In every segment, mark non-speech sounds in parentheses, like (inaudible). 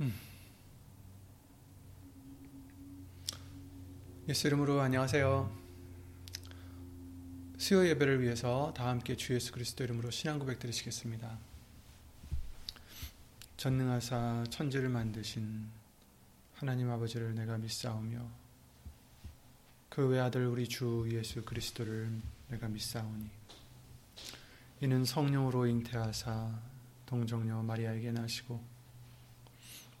음. 예수 이름으로 안녕하세요. 수요 예배를 위해서 다 함께 주 예수 그리스도 이름으로 신앙 고백 드리시겠습니다. 전능하사 천지를 만드신 하나님 아버지를 내가 믿사오며 그 외아들 우리 주 예수 그리스도를 내가 믿사오니 이는 성령으로 잉태하사 동정녀 마리아에게 나시고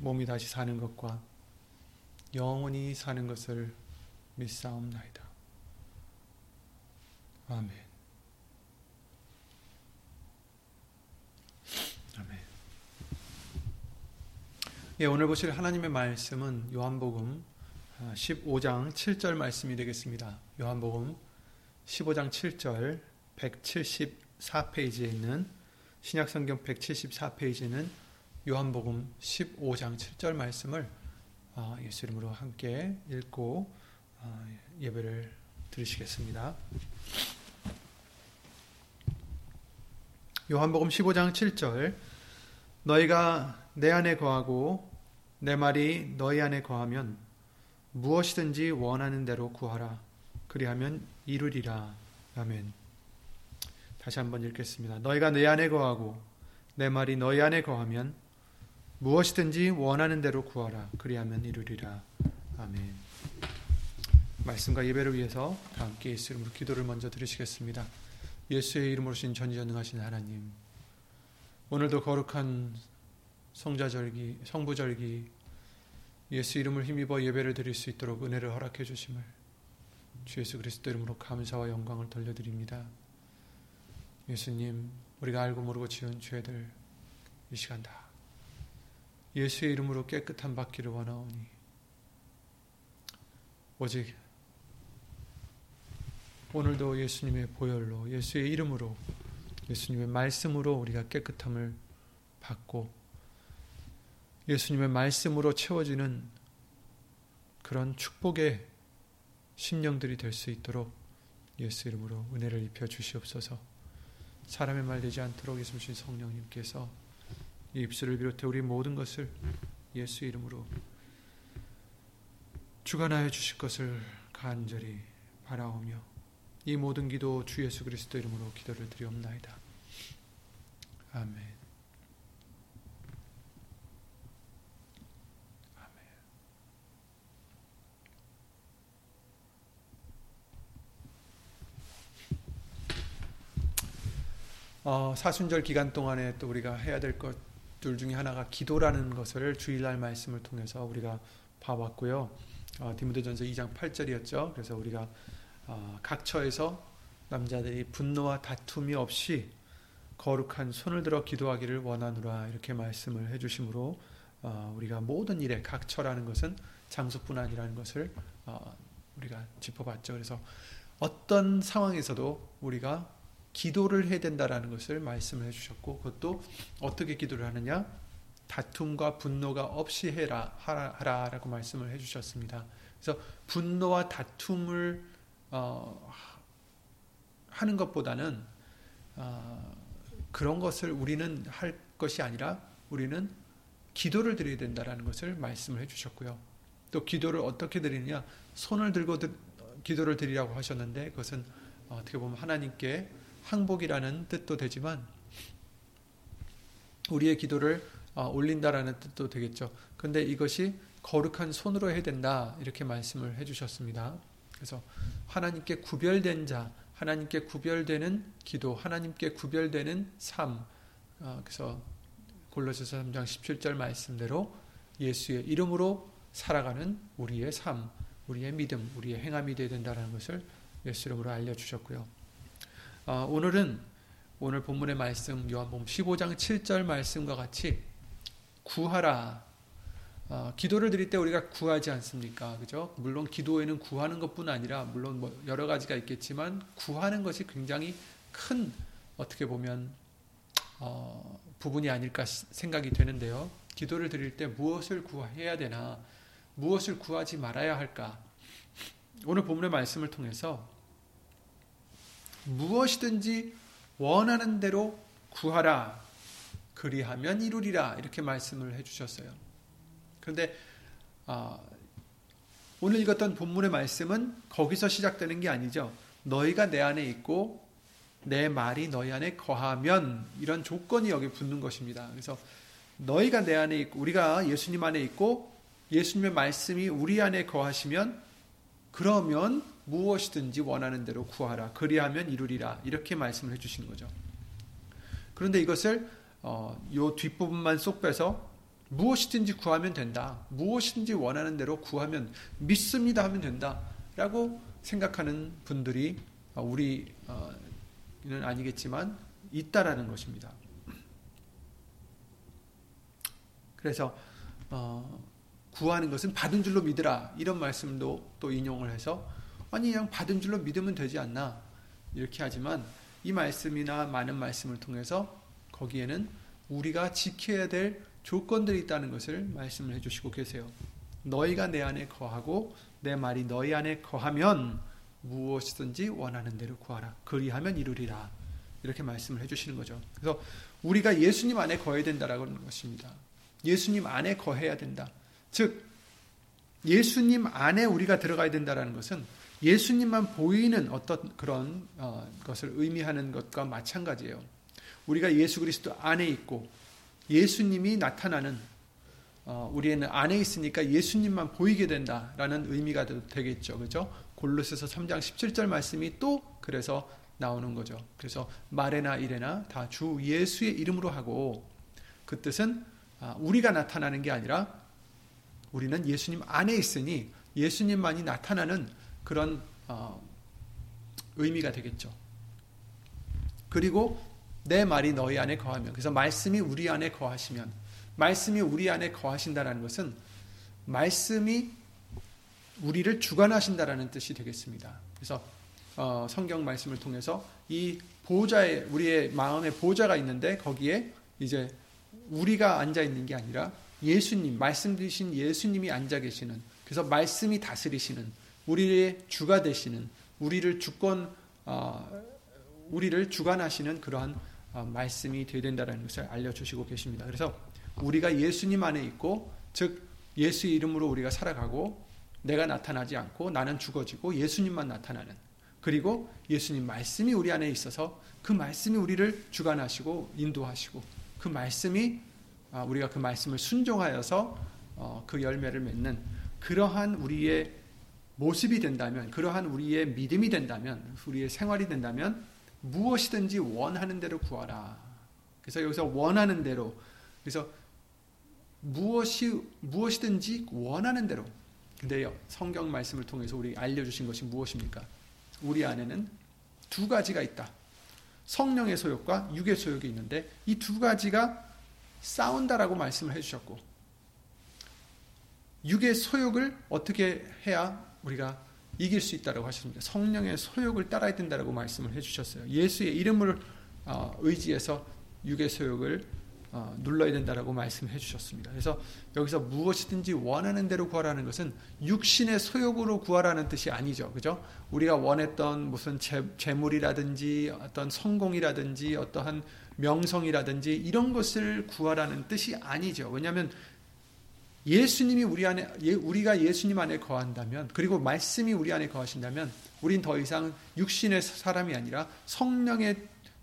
몸이 다시 사는 것과 영원히 사는 것을 믿사옵나이다. 아멘. 예, 오늘 보실 하나님의 말씀은 요한복음 15장 아, 7절 말씀이 되겠습니다. 요한복음 15장 7절 174페이지에 있는 신약성경 174페이지는 요한복음 15장 7절 말씀을 아, 예수 이름으로 함께 읽고 아, 예배를 드리시겠습니다. 요한복음 15장 7절. 너희가 내 안에 거하고 내 말이 너희 안에 거하면 무엇이든지 원하는 대로 구하라. 그리하면 이루리라. 아멘. 다시 한번 읽겠습니다. 너희가 내 안에 거하고 내 말이 너희 안에 거하면 무엇이든지 원하는 대로 구하라. 그리하면 이루리라. 아멘. 말씀과 예배를 위해서 다 함께 예수 이름으로 기도를 먼저 드리시겠습니다. 예수의 이름으로 신 전지전능하신 하나님. 오늘도 거룩한 성자절기, 성부절기 예수 이름을 힘입어 예배를 드릴 수 있도록 은혜를 허락해 주심을 주 예수 그리스도 이름으로 감사와 영광을 돌려드립니다. 예수님, 우리가 알고 모르고 지은 죄들 이 시간 다 예수의 이름으로 깨끗한 받기를 원하오니 오직 오늘도 예수님의 보혈로 예수의 이름으로 예수님의 말씀으로 우리가 깨끗함을 받고 예수님의 말씀으로 채워지는 그런 축복의 심령들이 될 수 있도록 예수 이름으로 은혜를 입혀 주시옵소서. 사람의 말 되지 않도록 예수 신 성령님께서 이 입술을 비롯해 우리 모든 것을 예수 이름으로 주관하여 주실 것을 간절히 바라오며 이 모든 기도 주 예수 그리스도 이름으로 기도를 드리옵나이다. 아멘. 어, 사순절 기간 동안에 또 우리가 해야 될것 둘 중에 하나가 기도라는 것을 주일날 말씀을 통해서 우리가 봐왔고요. 어, 디모데전서 2장 8절이었죠. 그래서 우리가 어, 각 처에서 남자들이 분노와 다툼이 없이 거룩한 손을 들어 기도하기를 원하노라 이렇게 말씀을 해주심으로 어, 우리가 모든 일에 각 처라는 것은 장소뿐 아니라는 것을 어, 우리가 짚어봤죠. 그래서 어떤 상황에서도 우리가 기도를 해야 된다라는 것을 말씀을 해주셨고 그것도 어떻게 기도를 하느냐 다툼과 분노가 없이 해라 하라, 라고 말씀을 해주셨습니다. 그래서 분노와 다툼을 어, 하는 것보다는 어, 그런 것을 우리는 할 것이 아니라 우리는 기도를 드려야 된다라는 것을 말씀을 해주셨고요. 또 기도를 어떻게 드리느냐 손을 들고 기도를 드리라고 하셨는데 그것은 어떻게 보면 하나님께 항복이라는 뜻도 되지만 우리의 기도를 어, 올린다라는 뜻도 되겠죠. 근데 이것이 거룩한 손으로 해야 된다 이렇게 말씀을 해주셨습니다. 그래서 하나님께 구별된 자, 하나님께 구별되는 기도, 하나님께 구별되는 삶. 어, 그래서 골로새서 3장 17절 말씀대로 예수의 이름으로 살아가는 우리의 삶, 우리의 믿음, 우리의 행함이 되어야 된다는 것을 예수 이름으로 알려주셨고요. 어, 오늘은 오늘 본문의 말씀 요한복음 15장 7절 말씀과 같이 구하라 어, 기도를 드릴 때 우리가 구하지 않습니까? 그죠? 물론 기도에는 구하는 것뿐 아니라 물론 뭐 여러 가지가 있겠지만 구하는 것이 굉장히 큰 어떻게 보면 어, 부분이 아닐까 생각이 되는데요. 기도를 드릴 때 무엇을 구해야 되나, 무엇을 구하지 말아야 할까? 오늘 본문의 말씀을 통해서 무엇이든지 원하는 대로 구하라. 그리하면 이루리라. 이렇게 말씀을 해주셨어요. 그런데 아, 오늘 읽었던 본문의 말씀은 거기서 시작되는 게 아니죠. 너희가 내 안에 있고 내 말이 너희 안에 거하면 이런 조건이 여기 붙는 것입니다. 그래서 너희가 내 안에 있고 우리가 예수님 안에 있고 예수님의 말씀이 우리 안에 거하시면 그러면 무엇이든지 원하는 대로 구하라. 그리하면 이루리라. 이렇게 말씀을 해주신 거죠. 그런데 이것을 어, 요 뒷부분만 쏙 빼서 무엇이든지 구하면 된다. 무엇이든지 원하는 대로 구하면 믿습니다 하면 된다. 라고 생각하는 분들이 어, 우리는 아니겠지만 있다라는 것입니다. 그래서 어, 구하는 것은 받은 줄로 믿으라 이런 말씀도 또 인용을 해서 아니 그냥 받은 줄로 믿으면 되지 않나 이렇게 하지만 이 말씀이나 많은 말씀을 통해서 거기에는 우리가 지켜야 될 조건들이 있다는 것을 말씀을 해주시고 계세요. 너희가 내 안에 거하고 내 말이 너희 안에 거하면 무엇이든지 원하는 대로 구하라. 그리하면 이루리라. 이렇게 말씀을 해주시는 거죠. 그래서 우리가 예수님 안에 거해야 된다라는 것입니다. 예수님 안에 거해야 된다. 즉 예수님 안에 우리가 들어가야 된다라는 것은 예수님만 보이는 어떤 그런 어, 것을 의미하는 것과 마찬가지예요. 우리가 예수 그리스도 안에 있고 예수님이 나타나는 어, 우리는 안에 있으니까 예수님만 보이게 된다라는 의미가 되겠죠. 그죠? 골로새서 3장 17절 말씀이 또 그래서 나오는 거죠. 그래서 말에나 일에나 다 주 예수의 이름으로 하고 그 뜻은 아, 우리가 나타나는 게 아니라 우리는 예수님 안에 있으니 예수님만이 나타나는 그런 어, 의미가 되겠죠. 그리고 내 말이 너희 안에 거하면 그래서 말씀이 우리 안에 거하시면 말씀이 우리 안에 거하신다라는 것은 말씀이 우리를 주관하신다라는 뜻이 되겠습니다. 그래서 어, 성경 말씀을 통해서 이 보좌에 우리의 마음에 보좌가 있는데 거기에 이제 우리가 앉아 있는 게 아니라 예수님 말씀 드신 예수님이 앉아 계시는 그래서 말씀이 다스리시는 우리의 주가 되시는 우리를 주권 어, 우리를 주관하시는 그러한 어, 말씀이 되어야 된다는 것을 알려주시고 계십니다. 그래서 우리가 예수님 안에 있고 즉 예수의 이름으로 우리가 살아가고 내가 나타나지 않고 나는 죽어지고 예수님만 나타나는 그리고 예수님 말씀이 우리 안에 있어서 그 말씀이 우리를 주관하시고 인도하시고 그 말씀이 아, 우리가 그 말씀을 순종하여서 어, 그 열매를 맺는 그러한 우리의 모습이 된다면 그러한 우리의 믿음이 된다면 우리의 생활이 된다면 무엇이든지 원하는 대로 구하라. 그래서 여기서 원하는 대로 그래서 무엇이 무엇이든지 원하는 대로. 근데요 성경 말씀을 통해서 우리 알려주신 것이 무엇입니까? 우리 안에는 두 가지가 있다. 성령의 소욕과 육의 소욕이 있는데 이 두 가지가 싸운다라고 말씀을 해주셨고 육의 소욕을 어떻게 해야 우리가 이길 수 있다고 하셨습니다. 성령의 소욕을 따라야 된다고 말씀을 해주셨어요. 예수의 이름을 어, 의지해서 육의 소욕을 어, 눌러야 된다라고 말씀해 주셨습니다. 그래서 여기서 무엇이든지 원하는 대로 구하라는 것은 육신의 소욕으로 구하라는 뜻이 아니죠. 그죠? 우리가 원했던 무슨 재, 재물이라든지 어떤 성공이라든지 어떠한 명성이라든지 이런 것을 구하라는 뜻이 아니죠. 왜냐하면 예수님이 우리 안에 예, 우리가 예수님 안에 거한다면 그리고 말씀이 우리 안에 거하신다면 우린 더 이상 육신의 사람이 아니라 성령의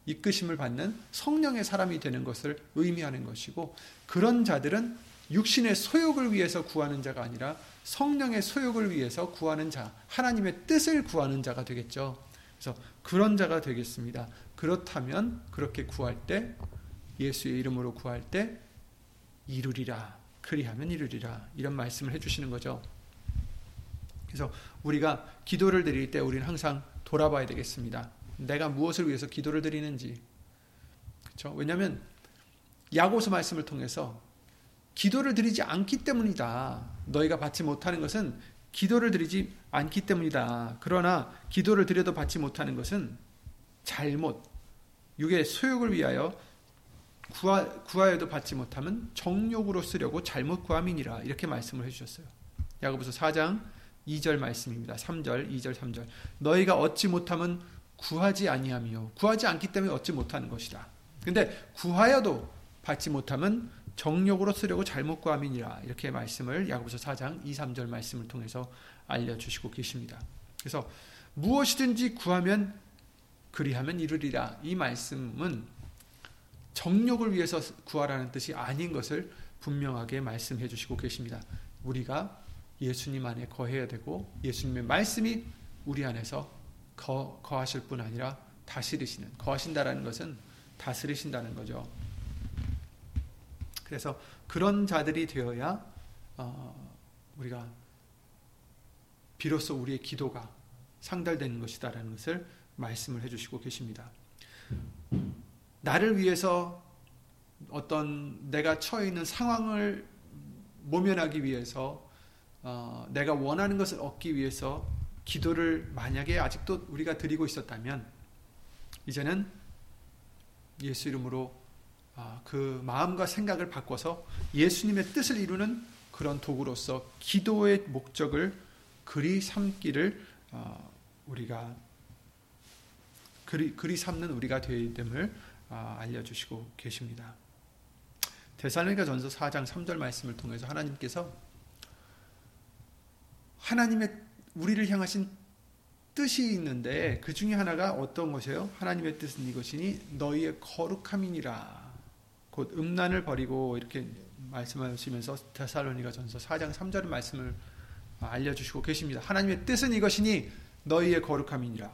이끄심을 받는 성령의 사람이 되는 것을 의미하는 것이고 그런 자들은 육신의 소욕을 위해서 구하는 자가 아니라 성령의 소욕을 위해서 구하는 자, 하나님의 뜻을 구하는 자가 되겠죠. 그래서 그런 자가 되겠습니다. 그렇다면 그렇게 구할 때 예수의 이름으로 구할 때 이루리라. 그리하면 이루리라. 이런 말씀을 해 주시는 거죠. 그래서 우리가 기도를 드릴 때 우리는 항상 돌아봐야 되겠습니다. 내가 무엇을 위해서 기도를 드리는지. 그렇죠? 왜냐하면 야고서 말씀을 통해서 기도를 드리지 않기 때문이다. 너희가 받지 못하는 것은 기도를 드리지 않기 때문이다. 그러나 기도를 드려도 받지 못하는 것은 잘못, 육의 소욕을 위하여 구하, 구하여도 받지 못하면 정욕으로 쓰려고 잘못 구함이니라. 이렇게 말씀을 해주셨어요. 야고보서 4장 2절 말씀입니다. 3절, 2절, 3절. 너희가 얻지 못하면 구하지 아니하며 구하지 않기 때문에 얻지 못하는 것이다. 근데 구하여도 받지 못하면 정욕으로 쓰려고 잘못 구함이니라. 이렇게 말씀을 야고보서 4장 2, 3절 말씀을 통해서 알려 주시고 계십니다. 그래서 무엇이든지 구하면 그리하면 이루리라. 이 말씀은 정욕을 위해서 구하라는 뜻이 아닌 것을 분명하게 말씀해 주시고 계십니다. 우리가 예수님 안에 거해야 되고 예수님의 말씀이 우리 안에서 거, 거하실 뿐 아니라 다스리시는 거하신다라는 것은 다스리신다는 거죠. 그래서 그런 자들이 되어야 어, 우리가 비로소 우리의 기도가 상달되는 것이다라는 것을 말씀을 해주시고 계십니다. 나를 위해서 어떤 내가 처해 있는 상황을 모면하기 위해서 어, 내가 원하는 것을 얻기 위해서 기도를 만약에 아직도 우리가 드리고 있었다면 이제는 예수 이름으로 어, 그 마음과 생각을 바꿔서 예수님의 뜻을 이루는 그런 도구로서 기도의 목적을 그리 삼기를 어, 우리가 그리, 그리 삼는 우리가 되어야 됨을 어, 알려주시고 계십니다. 대살로니가 전서 4장 3절 말씀을 통해서 하나님께서 하나님의 우리를 향하신 뜻이 있는데 그 중에 하나가 어떤 것이에요? 하나님의 뜻은 이것이니 너희의 거룩함이니라. 곧 음란을 버리고 이렇게 말씀하시면서 데살로니가 전서 4장 3절 말씀을 알려주시고 계십니다. 하나님의 뜻은 이것이니 너희의 거룩함이니라.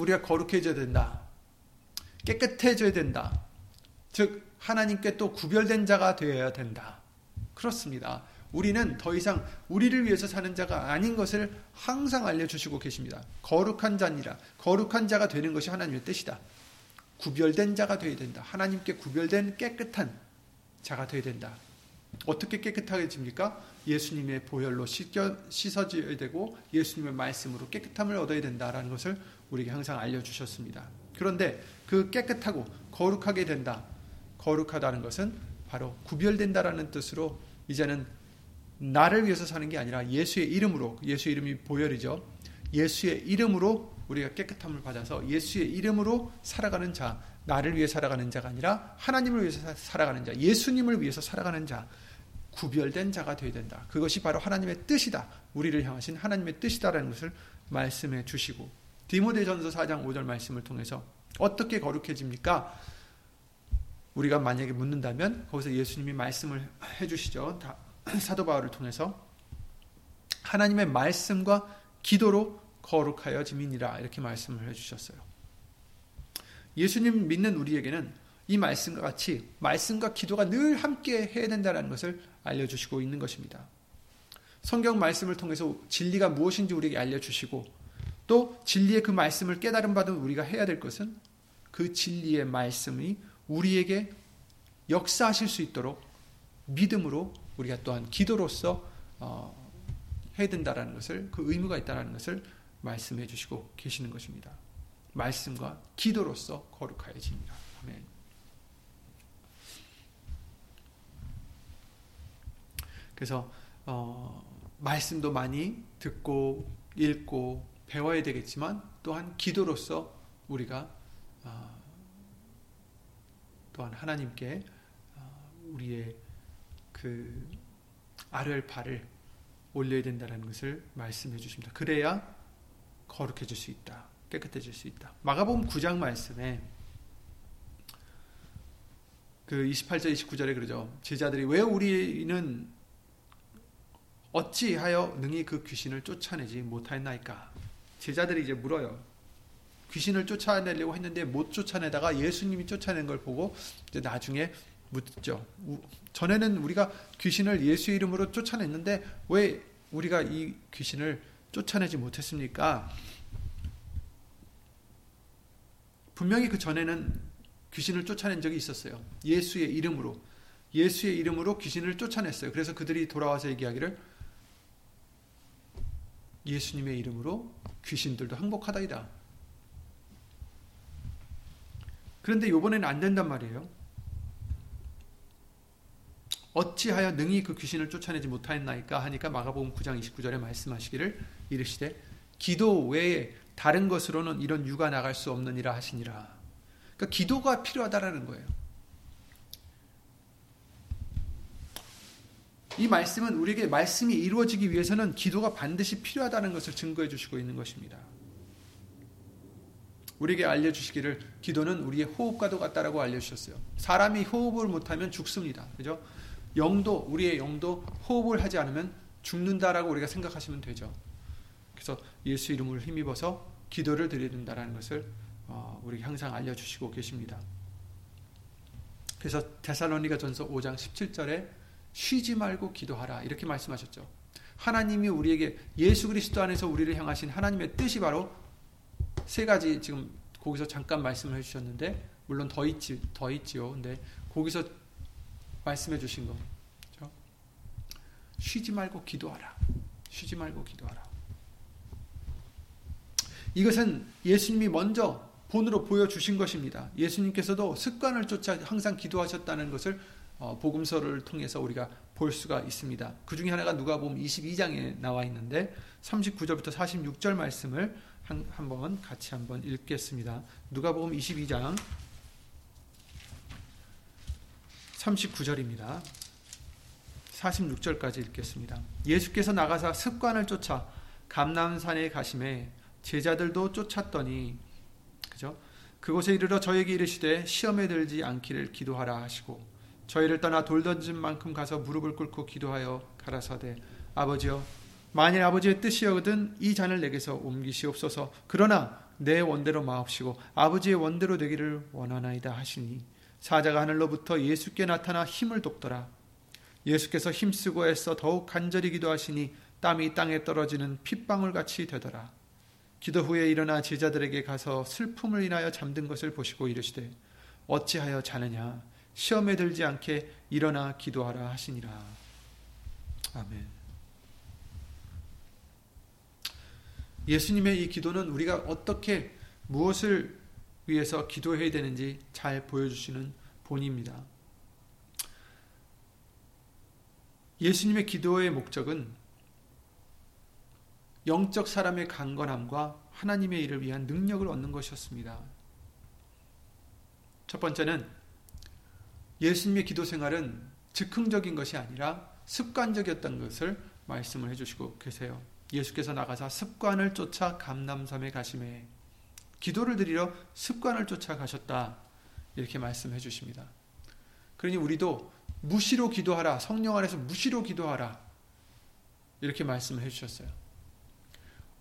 우리가 거룩해져야 된다. 깨끗해져야 된다. 즉 하나님께 또 구별된 자가 되어야 된다. 그렇습니다. 우리는 더 이상 우리를 위해서 사는 자가 아닌 것을 항상 알려주시고 계십니다. 거룩한 자니라. 거룩한 자가 되는 것이 하나님의 뜻이다. 구별된 자가 되어야 된다. 하나님께 구별된 깨끗한 자가 되어야 된다. 어떻게 깨끗하게 집니까? 예수님의 보혈로 씻겨, 씻어져야 되고 예수님의 말씀으로 깨끗함을 얻어야 된다라는 것을 우리에게 항상 알려주셨습니다. 그런데 그 깨끗하고 거룩하게 된다. 거룩하다는 것은 바로 구별된다라는 뜻으로 이제는 나를 위해서 사는 게 아니라 예수의 이름으로 예수의 이름이 보혈이죠. 예수의 이름으로 우리가 깨끗함을 받아서 예수의 이름으로 살아가는 자, 나를 위해 살아가는 자가 아니라 하나님을 위해서 살아가는 자, 예수님을 위해서 살아가는 자, 구별된 자가 되어야 된다. 그것이 바로 하나님의 뜻이다. 우리를 향하신 하나님의 뜻이다라는 것을 말씀해 주시고 디모데전서 4장 5절 말씀을 통해서 어떻게 거룩해집니까? 우리가 만약에 묻는다면 거기서 예수님이 말씀을 해 주시죠. (clears throat) 사도 바울을 통해서 하나님의 말씀과 기도로 거룩하여 지민이라 이렇게 말씀을 해 주셨어요. 예수님 믿는 우리에게는 이 말씀과 같이 말씀과 기도가 늘 함께 해야 된다는 것을 알려주시고 있는 것입니다. 성경 말씀을 통해서 진리가 무엇인지 우리에게 알려주시고 또 진리의 그 말씀을 깨달음 받은 우리가 해야 될 것은 그 진리의 말씀이 우리에게 역사하실 수 있도록 믿음으로 우리가 또한 기도로서 어, 해야 된다라는 것을 그 의무가 있다라는 것을 말씀해 주시고 계시는 것입니다. 말씀과 기도로서 거룩하여집니다. 아멘. 그래서 어, 말씀도 많이 듣고 읽고 배워야 되겠지만 또한 기도로서 우리가 어, 또한 하나님께 어, 우리의 그 아를 발을 올려야 된다는 것을 말씀해 주십니다. 그래야 거룩해질 수 있다. 깨끗해질 수 있다. 마가복음 9장 말씀에 그 28절 29절에 그러죠. 제자들이 왜 우리는 어찌하여 능히 그 귀신을 쫓아내지 못하였나이까? 제자들이 이제 물어요. 귀신을 쫓아내려고 했는데 못 쫓아내다가 예수님이 쫓아낸 걸 보고 이제 나중에 묻죠. 전에는 우리가 귀신을 예수 이름으로 쫓아냈는데 왜 우리가 이 귀신을 쫓아내지 못했습니까? 분명히 그 전에는 귀신을 쫓아낸 적이 있었어요. 예수의 이름으로. 예수의 이름으로 귀신을 쫓아냈어요. 그래서 그들이 돌아와서 얘기하기를 예수님의 이름으로 귀신들도 항복하다이다. 그런데 이번에는 안 된단 말이에요. 어찌하여 능히 그 귀신을 쫓아내지 못하였나이까 하니까 마가복음 9장 29절에 말씀하시기를 이르시되 기도 외에 다른 것으로는 이런 유가 나갈 수 없느니라 하시니라. 그러니까 기도가 필요하다라는 거예요. 이 말씀은 우리에게 말씀이 이루어지기 위해서는 기도가 반드시 필요하다는 것을 증거해 주시고 있는 것입니다. 우리에게 알려주시기를 기도는 우리의 호흡과도 같다라고 알려주셨어요. 사람이 호흡을 못하면 죽습니다. 그죠? 영도, 우리의 영도 호흡을 하지 않으면 죽는다라고 우리가 생각하시면 되죠. 그래서 예수 이름을 힘입어서 기도를 드려야 된다는 것을 어, 우리 항상 알려주시고 계십니다. 그래서 데살로니가 전서 5장 17절에 쉬지 말고 기도하라 이렇게 말씀하셨죠. 하나님이 우리에게 예수 그리스도 안에서 우리를 향하신 하나님의 뜻이 바로 세 가지 지금 거기서 잠깐 말씀을 해주셨는데 물론 더 있지 더 있지요. 근데 거기서 말씀해 주신 거 그렇죠? 쉬지 말고 기도하라. 쉬지 말고 기도하라. 이것은 예수님이 먼저 본으로 보여주신 것입니다. 예수님께서도 습관을 쫓아 항상 기도하셨다는 것을 어, 복음서를 통해서 우리가 볼 수가 있습니다. 그 중에 하나가 누가복음 22장에 나와 있는데 39절부터 46절 말씀을 한, 한번 같이 한번 읽겠습니다. 누가복음 22장 39절입니다. 46절까지 읽겠습니다. 예수께서 나가사 습관을 쫓아 감남산에 가심에 제자들도 쫓았더니 그죠? 그곳에 이르러 저에게 이르시되 시험에 들지 않기를 기도하라 하시고 저희를 떠나 돌 던진 만큼 가서 무릎을 꿇고 기도하여 가라사대 아버지여 만일 아버지의 뜻이여거든 이 잔을 내게서 옮기시옵소서. 그러나 내 원대로 마옵시고 아버지의 원대로 되기를 원하나이다 하시니 사자가 하늘로부터 예수께 나타나 힘을 돕더라. 예수께서 힘쓰고 애써 더욱 간절히 기도하시니 땀이 땅에 떨어지는 핏방울 같이 되더라. 기도 후에 일어나 제자들에게 가서 슬픔을 인하여 잠든 것을 보시고 이르시되 어찌하여 자느냐 시험에 들지 않게 일어나 기도하라 하시니라 아멘 예수님의 이 기도는 우리가 어떻게 무엇을 위해서 기도해야 되는지 잘 보여주시는 본입니다. 예수님의 기도의 목적은 영적 사람의 강건함과 하나님의 일을 위한 능력을 얻는 것이었습니다. 첫 번째는 예수님의 기도 생활은 즉흥적인 것이 아니라 습관적이었던 것을 말씀을 해주시고 계세요. 예수께서 나가사 습관을 쫓아 감남섬에 가심에 기도를 드리러 습관을 쫓아 가셨다. 이렇게 말씀해 주십니다. 그러니 우리도 무시로 기도하라. 성령 안에서 무시로 기도하라. 이렇게 말씀해 주셨어요.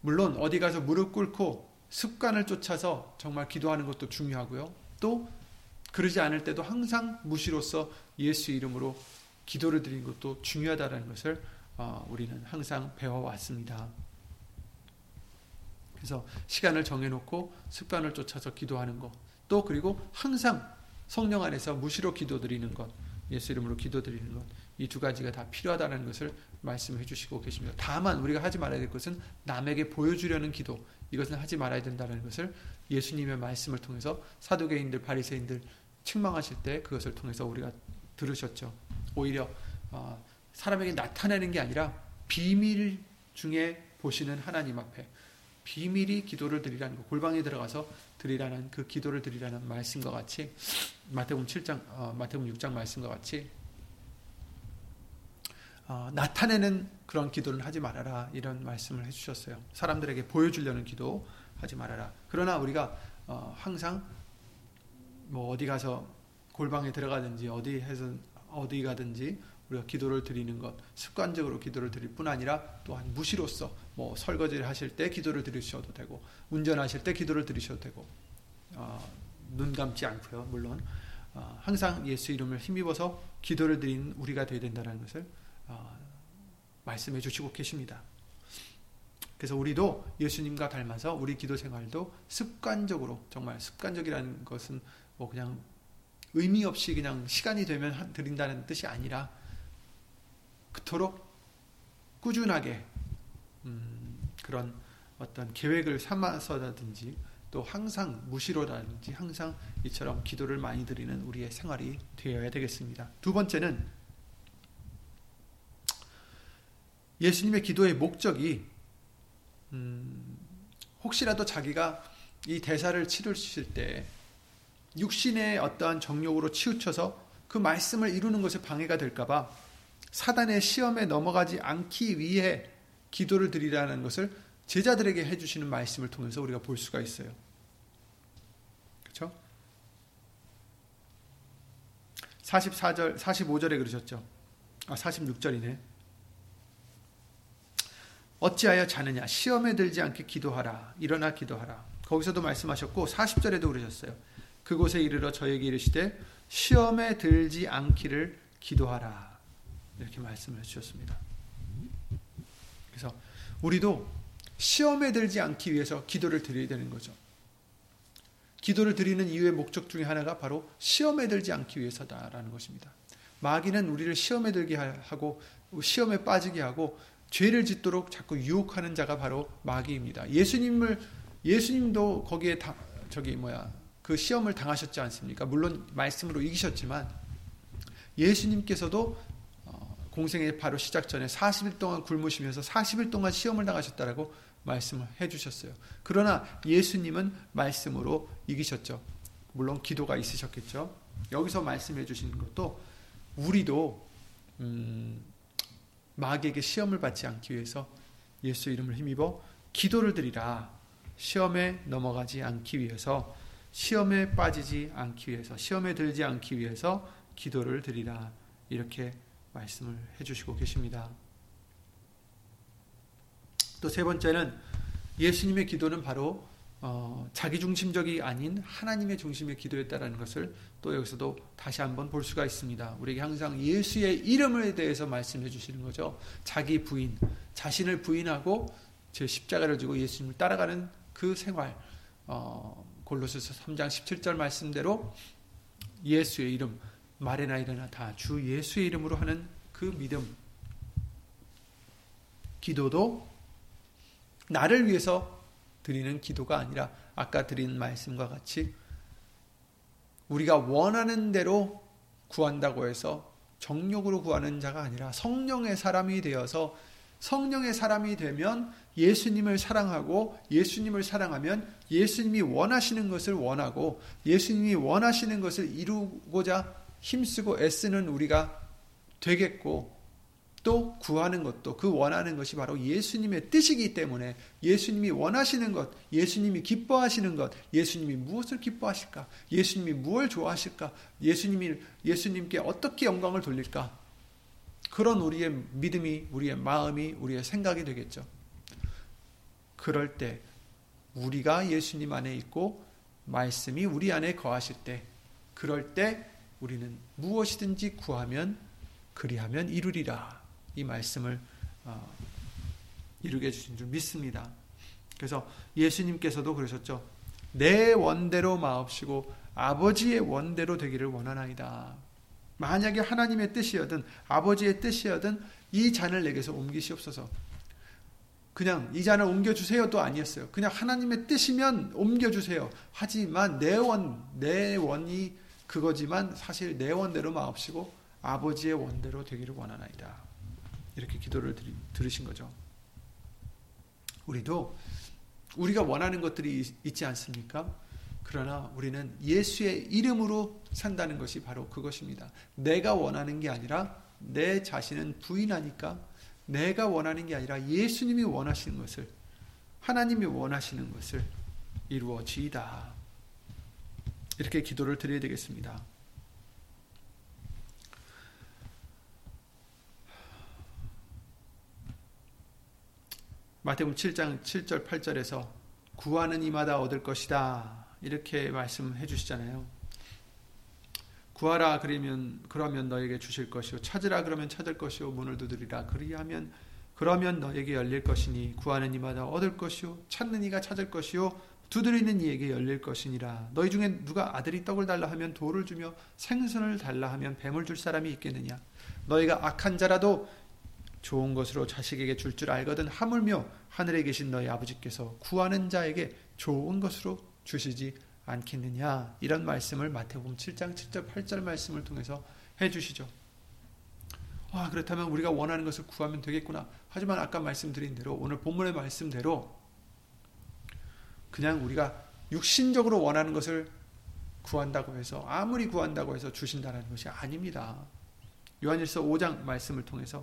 물론 어디 가서 무릎 꿇고 습관을 쫓아서 정말 기도하는 것도 중요하고요. 또 그러지 않을 때도 항상 무시로서 예수 이름으로 기도를 드리는 것도 중요하다는 것을 어, 우리는 항상 배워왔습니다. 그래서 시간을 정해놓고 습관을 쫓아서 기도하는 것, 또 그리고 항상 성령 안에서 무시로 기도 드리는 것, 예수 이름으로 기도 드리는 것, 이 두 가지가 다 필요하다는 것을 말씀해 주시고 계십니다. 다만 우리가 하지 말아야 될 것은 남에게 보여주려는 기도, 이것은 하지 말아야 된다는 것을 예수님의 말씀을 통해서 사도계인들, 바리새인들 책망하실 때 그것을 통해서 우리가 들으셨죠. 오히려 어, 사람에게 나타내는 게 아니라 비밀 중에 보시는 하나님 앞에 비밀이 기도를 드리라는 거, 골방에 들어가서 드리라는 그 기도를 드리라는 말씀과 같이 마태복음 7장, 어, 마태복음 6장 말씀과 같이 어, 나타내는 그런 기도를 하지 말아라 이런 말씀을 해주셨어요. 사람들에게 보여주려는 기도 하지 말아라. 그러나 우리가 어, 항상 뭐 어디 가서 골방에 들어가든지 어디 해서 어디 가든지 우리가 기도를 드리는 것, 습관적으로 기도를 드릴 뿐 아니라 또한 무시로서 뭐 설거지를 하실 때 기도를 드리셔도 되고 운전하실 때 기도를 드리셔도 되고 어, 눈 감지 않고요. 물론 어, 항상 예수 이름을 힘입어서 기도를 드리는 우리가 되어야 된다는 것을 어, 말씀해 주시고 계십니다. 그래서 우리도 예수님과 닮아서 우리 기도 생활도 습관적으로 정말 습관적이라는 것은 뭐 그냥 의미 없이 그냥 시간이 되면 드린다는 뜻이 아니라 그토록 꾸준하게 음, 그런 어떤 계획을 삼아서라든지 또 항상 무시로라든지 항상 이처럼 기도를 많이 드리는 우리의 생활이 되어야 되겠습니다. 두 번째는 예수님의 기도의 목적이 음, 혹시라도 자기가 이 대사를 치르실 때 육신의 어떠한 정욕으로 치우쳐서 그 말씀을 이루는 것에 방해가 될까봐 사단의 시험에 넘어가지 않기 위해 기도를 드리라는 것을 제자들에게 해주시는 말씀을 통해서 우리가 볼 수가 있어요. 그렇죠? 44절, 45절에 그러셨죠. 아, 46절이네. 어찌하여 자느냐? 시험에 들지 않게 기도하라. 일어나 기도하라. 거기서도 말씀하셨고 40절에도 그러셨어요. 그곳에 이르러 저에게 이르시되 시험에 들지 않기를 기도하라. 이렇게 말씀을 해주셨습니다. 그래서 우리도 시험에 들지 않기 위해서 기도를 드려야 되는 거죠. 기도를 드리는 이유의 목적 중에 하나가 바로 시험에 들지 않기 위해서다라는 것입니다. 마귀는 우리를 시험에 들게 하고 시험에 빠지게 하고 죄를 짓도록 자꾸 유혹하는 자가 바로 마귀입니다. 예수님을 예수님도 거기에 다, 저기 뭐야 그 시험을 당하셨지 않습니까? 물론 말씀으로 이기셨지만 예수님께서도 어, 공생의 바로 시작 전에 40일 동안 굶으시면서 40일 동안 시험을 당하셨다라고 말씀을 해 주셨어요. 그러나 예수님은 말씀으로 이기셨죠. 물론 기도가 있으셨겠죠. 여기서 말씀해 주시는 것도 우리도 음, 마귀에게 시험을 받지 않기 위해서 예수 이름을 힘입어 기도를 드리라. 시험에 넘어가지 않기 위해서 시험에 빠지지 않기 위해서 시험에 들지 않기 위해서 기도를 드리라. 이렇게 말씀을 해 주시고 계십니다. 또 세 번째는 예수님의 기도는 바로 어, 자기 중심적이 아닌 하나님의 중심의 기도였다라는 것을 또 여기서도 다시 한번 볼 수가 있습니다. 우리에게 항상 예수의 이름에 대해서 말씀해 주시는 거죠. 자기 부인, 자신을 부인하고 제 십자가를 지고 예수님을 따라가는 그 생활. 어, 골로새서 3장 17절 말씀대로 예수의 이름 말에나 일어나 다 주 예수의 이름으로 하는 그 믿음 기도도 나를 위해서 드리는 기도가 아니라 아까 드린 말씀과 같이 우리가 원하는 대로 구한다고 해서 정욕으로 구하는 자가 아니라 성령의 사람이 되어서 성령의 사람이 되면 예수님을 사랑하고 예수님을 사랑하면 예수님이 원하시는 것을 원하고 예수님이 원하시는 것을 이루고자 힘쓰고 애쓰는 우리가 되겠고 또 구하는 것도 그 원하는 것이 바로 예수님의 뜻이기 때문에 예수님이 원하시는 것, 예수님이 기뻐하시는 것, 예수님이 무엇을 기뻐하실까? 예수님이 무엇을 좋아하실까? 예수님이 예수님께 어떻게 영광을 돌릴까? 그런 우리의 믿음이, 우리의 마음이, 우리의 생각이 되겠죠. 그럴 때 우리가 예수님 안에 있고 말씀이 우리 안에 거하실 때 그럴 때 우리는 무엇이든지 구하면 그리하면 이루리라. 이 말씀을 어, 이루게 해주신 줄 믿습니다. 그래서 예수님께서도 그러셨죠. 내 원대로 마옵시고 아버지의 원대로 되기를 원하나이다. 만약에 하나님의 뜻이여든 아버지의 뜻이여든 이 잔을 내게서 옮기시옵소서. 그냥 이 잔을 옮겨주세요도 아니었어요. 그냥 하나님의 뜻이면 옮겨주세요. 하지만 내 원, 내 원이 그거지만 사실 내 원대로 마옵시고 아버지의 원대로 되기를 원하나이다. 이렇게 기도를 들이, 들으신 거죠. 우리도 우리가 원하는 것들이 있지 않습니까? 그러나 우리는 예수의 이름으로 산다는 것이 바로 그것입니다. 내가 원하는 게 아니라 내 자신은 부인하니까 내가 원하는 게 아니라 예수님이 원하시는 것을 하나님이 원하시는 것을 이루어지이다. 이렇게 기도를 드려야 되겠습니다. 마태복음 7장 7절 8절에서 구하는 이마다 얻을 것이다. 이렇게 말씀해 주시잖아요. 구하라 그러면 그러면 너에게 주실 것이요. 찾으라 그러면 찾을 것이요. 문을 두드리라. 그리하면 그러면 너에게 열릴 것이니 구하는 이마다 얻을 것이요. 찾는 이가 찾을 것이요. 두드리는 이에게 열릴 것이니라. 너희 중에 누가 아들이 떡을 달라 하면 돌을 주며 생선을 달라 하면 뱀을 줄 사람이 있겠느냐? 너희가 악한 자라도 좋은 것으로 자식에게 줄줄 알거든 하물며 하늘에 계신 너희 아버지께서 구하는 자에게 좋은 것으로 주시지 않겠느냐? 이런 말씀을 마태복음 7장 7절 8절 말씀을 통해서 해 주시죠. 아, 그렇다면 우리가 원하는 것을 구하면 되겠구나. 하지만 아까 말씀드린 대로 오늘 본문의 말씀대로 그냥 우리가 육신적으로 원하는 것을 구한다고 해서 아무리 구한다고 해서 주신다는 것이 아닙니다. 요한일서 5장 말씀을 통해서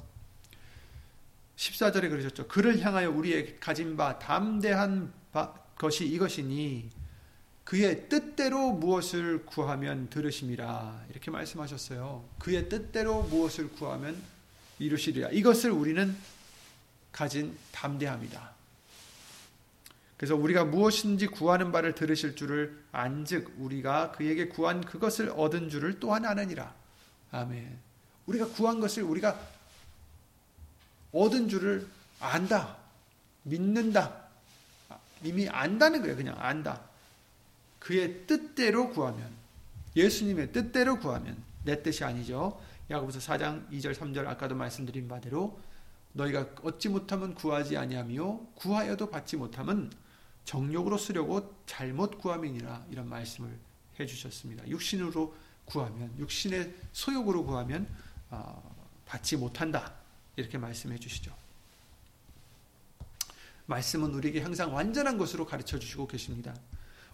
14절에 그러셨죠. 그를 향하여 우리의 가진 바 담대한 바, 것이 이것이니 그의 뜻대로 무엇을 구하면 들으심이라 이렇게 말씀하셨어요. 그의 뜻대로 무엇을 구하면 이루시리라. 이것을 우리는 가진 담대함이다. 그래서 우리가 무엇인지 구하는 바를 들으실 줄을 안즉 우리가 그에게 구한 그것을 얻은 줄을 또한 아느니라. 아멘. 우리가 구한 것을 우리가 얻은 줄을 안다. 믿는다. 이미 안다는 거예요. 그냥 안다. 그의 뜻대로 구하면 예수님의 뜻대로 구하면 내 뜻이 아니죠. 야고보서 4장 2절 3절 아까도 말씀드린 바대로 너희가 얻지 못하면 구하지 아니하며 구하여도 받지 못하면 정욕으로 쓰려고 잘못 구함이니라 이런 말씀을 해 주셨습니다. 육신으로 구하면 육신의 소욕으로 구하면 어, 받지 못한다 이렇게 말씀해 주시죠. 말씀은 우리에게 항상 완전한 것으로 가르쳐 주시고 계십니다.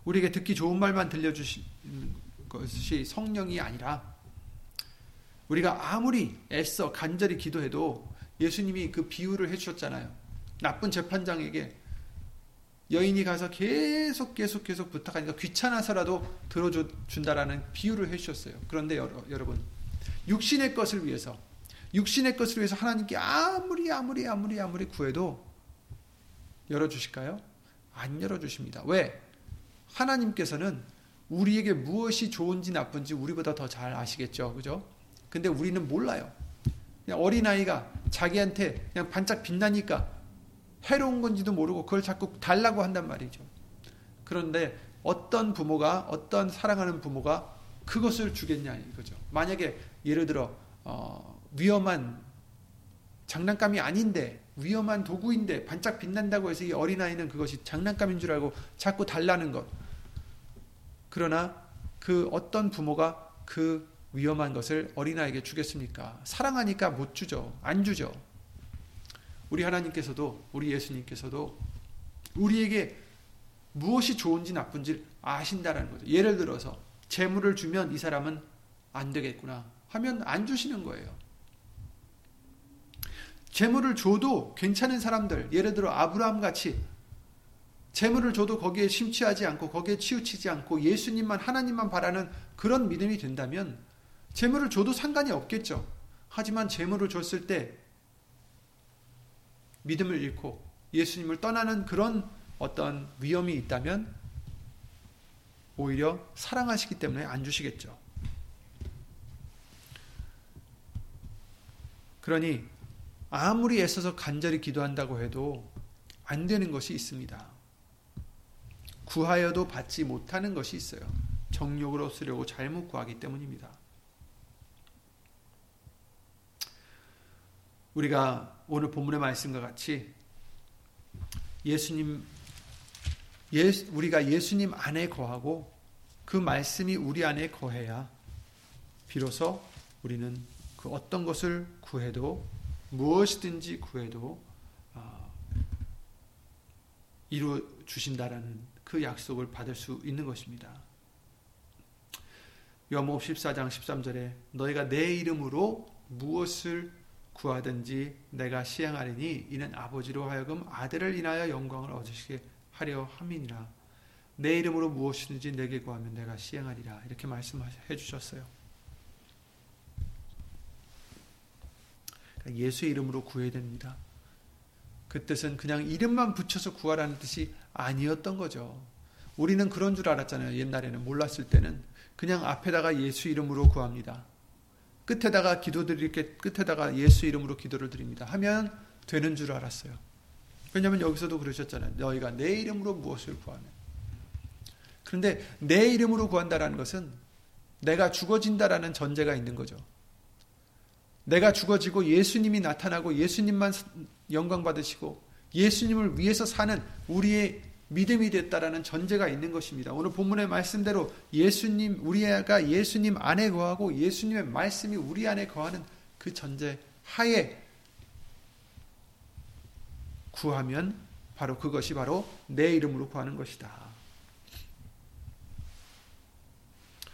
우리에게 듣기 좋은 말만 들려주시는 것이 성령이 아니라 우리가 아무리 애써 간절히 기도해도 예수님이 그 비유를 해주셨잖아요. 나쁜 재판장에게 여인이 가서 계속 계속 계속 부탁하니까 귀찮아서라도 들어준다라는 비유를 해주셨어요. 그런데 여러분 육신의 것을 위해서 육신의 것을 위해서 하나님께 아무리 아무리 아무리 아무리 구해도 열어주실까요? 안 열어주십니다. 왜? 하나님께서는 우리에게 무엇이 좋은지 나쁜지 우리보다 더 잘 아시겠죠. 그죠? 근데 우리는 몰라요. 그냥 어린아이가 자기한테 그냥 반짝 빛나니까 해로운 건지도 모르고 그걸 자꾸 달라고 한단 말이죠. 그런데 어떤 부모가 어떤 사랑하는 부모가 그것을 주겠냐 이거죠. 만약에 예를 들어 어, 위험한 장난감이 아닌데 위험한 도구인데 반짝 빛난다고 해서 이 어린아이는 그것이 장난감인 줄 알고 자꾸 달라는 것. 그러나 그 어떤 부모가 그 위험한 것을 어린아이에게 주겠습니까? 사랑하니까 못 주죠. 안 주죠. 우리 하나님께서도 우리 예수님께서도 우리에게 무엇이 좋은지 나쁜지 아신다라는 거죠. 예를 들어서 재물을 주면 이 사람은 안 되겠구나 하면 안 주시는 거예요. 재물을 줘도 괜찮은 사람들, 예를 들어 아브라함 같이 재물을 줘도 거기에 심취하지 않고 거기에 치우치지 않고 예수님만 하나님만 바라는 그런 믿음이 된다면 재물을 줘도 상관이 없겠죠. 하지만 재물을 줬을 때 믿음을 잃고 예수님을 떠나는 그런 어떤 위험이 있다면 오히려 사랑하시기 때문에 안 주시겠죠. 그러니 아무리 애써서 간절히 기도한다고 해도 안 되는 것이 있습니다. 구하여도 받지 못하는 것이 있어요. 정욕으로 쓰려고 잘못 구하기 때문입니다. 우리가 오늘 본문의 말씀과 같이 예수님 예, 우리가 예수님 안에 거하고 그 말씀이 우리 안에 거해야 비로소 우리는 그 어떤 것을 구해도 무엇이든지 구해도 어, 이루어 주신다라는 그 약속을 받을 수 있는 것입니다. 요한복음 14장 13절에 너희가 내 이름으로 무엇을 구하든지 내가 시행하리니 이는 아버지로 하여금 아들을 인하여 영광을 얻으시게 하려 함이니라. 내 이름으로 무엇이든지 내게 구하면 내가 시행하리라. 이렇게 말씀해 주셨어요. 그러니까 예수의 이름으로 구해야 됩니다. 그 뜻은 그냥 이름만 붙여서 구하라는 뜻이 아니었던 거죠. 우리는 그런 줄 알았잖아요. 옛날에는 몰랐을 때는 그냥 앞에다가 예수 이름으로 구합니다. 끝에다가 기도드릴 게 끝에다가 예수 이름으로 기도를 드립니다. 하면 되는 줄 알았어요. 왜냐하면 여기서도 그러셨잖아요. 너희가 내 이름으로 무엇을 구하면 그런데 내 이름으로 구한다라는 것은 내가 죽어진다라는 전제가 있는 거죠. 내가 죽어지고 예수님이 나타나고 예수님만 영광 받으시고 예수님을 위해서 사는 우리의 믿음이 됐다라는 전제가 있는 것입니다. 오늘 본문의 말씀대로 예수님 우리가 예수님 안에 거하고 예수님의 말씀이 우리 안에 거하는 그 전제 하에 구하면 바로 그것이 바로 내 이름으로 구하는 것이다.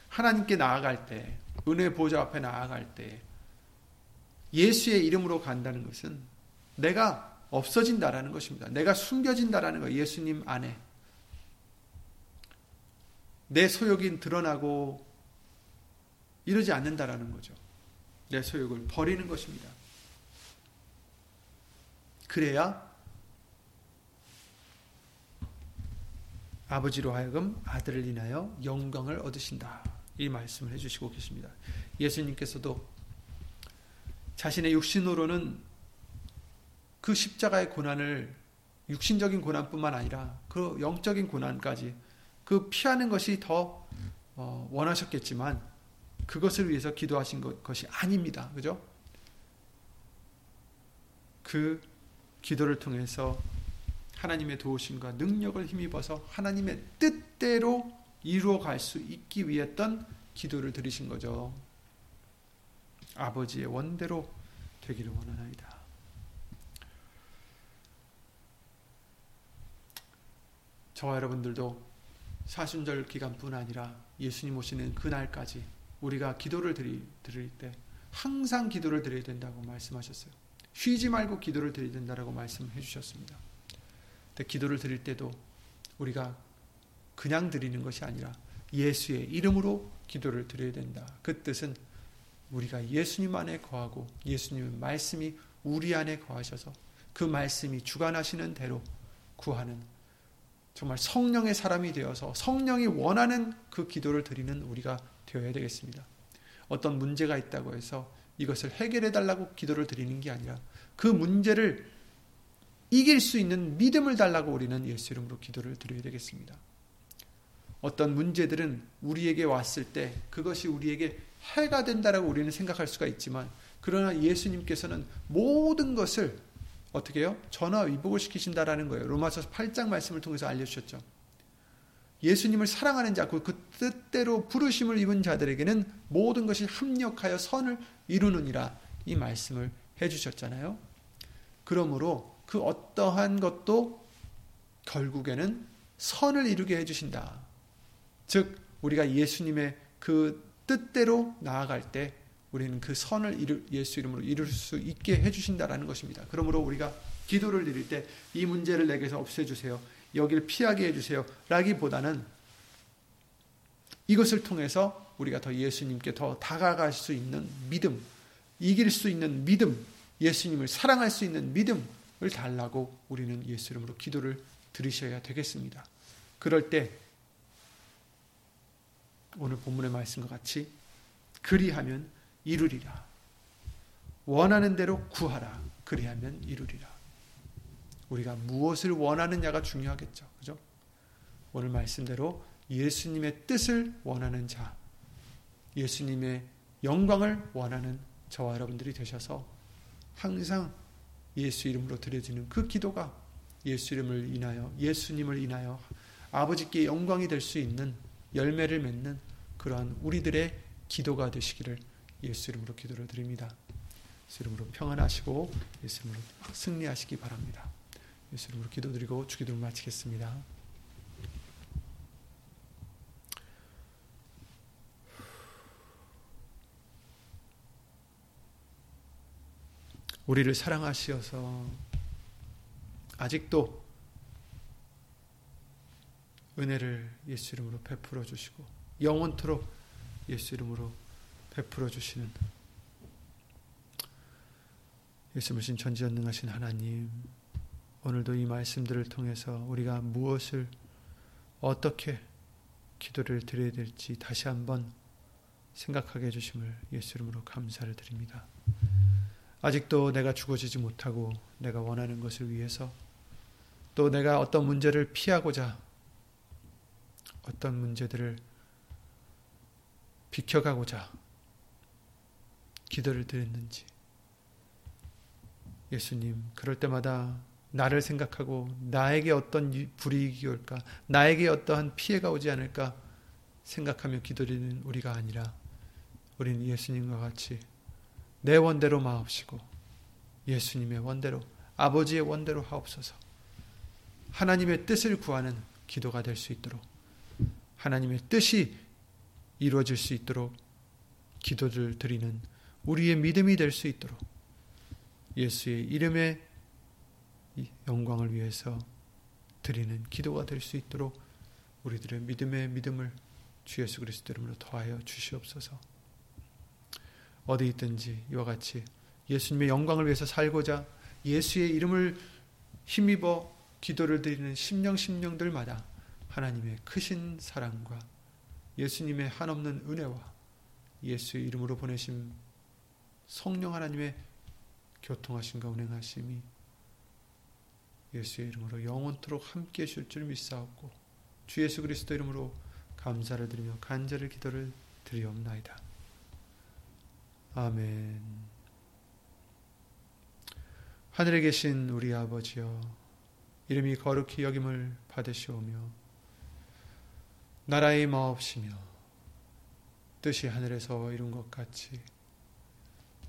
하나님께 나아갈 때 은혜 보좌 앞에 나아갈 때 예수의 이름으로 간다는 것은 내가 없어진다라는 것입니다. 내가 숨겨진다라는 거 예수님 안에 내 소욕이 드러나고 이러지 않는다라는 거죠. 내 소욕을 버리는 것입니다. 그래야 아버지로 하여금 아들을 인하여 영광을 얻으신다. 이 말씀을 해주시고 계십니다. 예수님께서도 자신의 육신으로는 그 십자가의 고난을 육신적인 고난뿐만 아니라 그 영적인 고난까지 그 피하는 것이 더 어, 원하셨겠지만 그것을 위해서 기도하신 것이 아닙니다. 그죠? 그 기도를 통해서 하나님의 도우심과 능력을 힘입어서 하나님의 뜻대로 이루어 갈 수 있기 위했던 기도를 드리신 거죠. 아버지의 원대로 되기를 원하나이다. 저와 여러분들도 사순절 기간뿐 아니라 예수님 오시는 그날까지 우리가 기도를 드리, 드릴 때 항상 기도를 드려야 된다고 말씀하셨어요. 쉬지 말고 기도를 드려야 된다고 말씀해 주셨습니다. 근데 기도를 드릴 때도 우리가 그냥 드리는 것이 아니라 예수의 이름으로 기도를 드려야 된다. 그 뜻은 우리가 예수님 안에 거하고 예수님의 말씀이 우리 안에 거하셔서 그 말씀이 주관하시는 대로 구하는 정말 성령의 사람이 되어서 성령이 원하는 그 기도를 드리는 우리가 되어야 되겠습니다. 어떤 문제가 있다고 해서 이것을 해결해 달라고 기도를 드리는 게 아니라 그 문제를 이길 수 있는 믿음을 달라고 우리는 예수 이름으로 기도를 드려야 되겠습니다. 어떤 문제들은 우리에게 왔을 때 그것이 우리에게 해가 된다라고 우리는 생각할 수가 있지만 그러나 예수님께서는 모든 것을 어떻게 해요? 전화 위복을 시키신다라는 거예요. 로마서 8장 말씀을 통해서 알려주셨죠. 예수님을 사랑하는 자, 그 뜻대로 부르심을 입은 자들에게는 모든 것이 합력하여 선을 이루느니라 이 말씀을 해주셨잖아요. 그러므로 그 어떠한 것도 결국에는 선을 이루게 해주신다. 즉, 우리가 예수님의 그 뜻대로 나아갈 때 우리는 그 선을 이루, 예수 이름으로 이룰 수 있게 해주신다라는 것입니다. 그러므로 우리가 기도를 드릴 때 이 문제를 내게서 없애주세요. 여기를 피하게 해주세요. 라기보다는 이것을 통해서 우리가 더 예수님께 더 다가갈 수 있는 믿음, 이길 수 있는 믿음, 예수님을 사랑할 수 있는 믿음을 달라고 우리는 예수 이름으로 기도를 드리셔야 되겠습니다. 그럴 때 오늘 본문의 말씀과 같이 그리하면 이루리라. 원하는 대로 구하라. 그리하면 이루리라. 우리가 무엇을 원하느냐가 중요하겠죠. 그죠? 오늘 말씀대로 예수님의 뜻을 원하는 자, 예수님의 영광을 원하는 저와 여러분들이 되셔서 항상 예수 이름으로 드려지는 그 기도가 예수 이름을 인하여 예수님을 인하여 아버지께 영광이 될 수 있는 열매를 맺는 그러한 우리들의 기도가 되시기를 예수 이름으로 기도를 드립니다. 예수 이름으로 평안하시고 예수 이름으로 승리하시기 바랍니다. 예수 이름으로 기도드리고 주기도를 마치겠습니다. 우리를 사랑하시어서 아직도 은혜를 예수 이름으로 베풀어 주시고 영원토록 예수 이름으로 베풀어 주시는 예수님 전지전능하신 하나님 오늘도 이 말씀들을 통해서 우리가 무엇을 어떻게 기도를 드려야 될지 다시 한번 생각하게 해주심을 예수 이름으로 감사를 드립니다. 아직도 내가 죽어지지 못하고 내가 원하는 것을 위해서 또 내가 어떤 문제를 피하고자 어떤 문제들을 비켜가고자 기도를 드렸는지. 예수님 그럴 때마다 나를 생각하고 나에게 어떤 불이익이 올까 나에게 어떠한 피해가 오지 않을까 생각하며 기도드리는 우리가 아니라 우리는 예수님과 같이 내 원대로 마옵시고 예수님의 원대로 아버지의 원대로 하옵소서. 하나님의 뜻을 구하는 기도가 될 수 있도록 하나님의 뜻이 이루어질 수 있도록 기도를 드리는 우리의 믿음이 될 수 있도록 예수의 이름의 영광을 위해서 드리는 기도가 될 수 있도록 우리들의 믿음의 믿음을 주 예수 그리스도 이름으로 더하여 주시옵소서. 어디 있든지 이와 같이 예수님의 영광을 위해서 살고자 예수의 이름을 힘입어 기도를 드리는 심령 심령들마다 하나님의 크신 사랑과 예수님의 한없는 은혜와 예수의 이름으로 보내신 성령 하나님의 교통하심과 운행하심이 예수의 이름으로 영원토록 함께 하실 줄 믿사옵고 주 예수 그리스도 이름으로 감사를 드리며 간절히 기도를 드리옵나이다. 아멘. 하늘에 계신 우리 아버지여 이름이 거룩히 여김을 받으시오며 나라의 마옵시며 뜻이 하늘에서 이룬 것 같이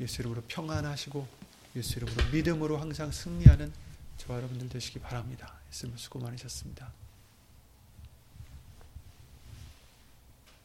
예수 이름으로 평안하시고 예수 이름으로 믿음으로 항상 승리하는 저와 여러분들 되시기 바랍니다. 예수님 수고 많으셨습니다.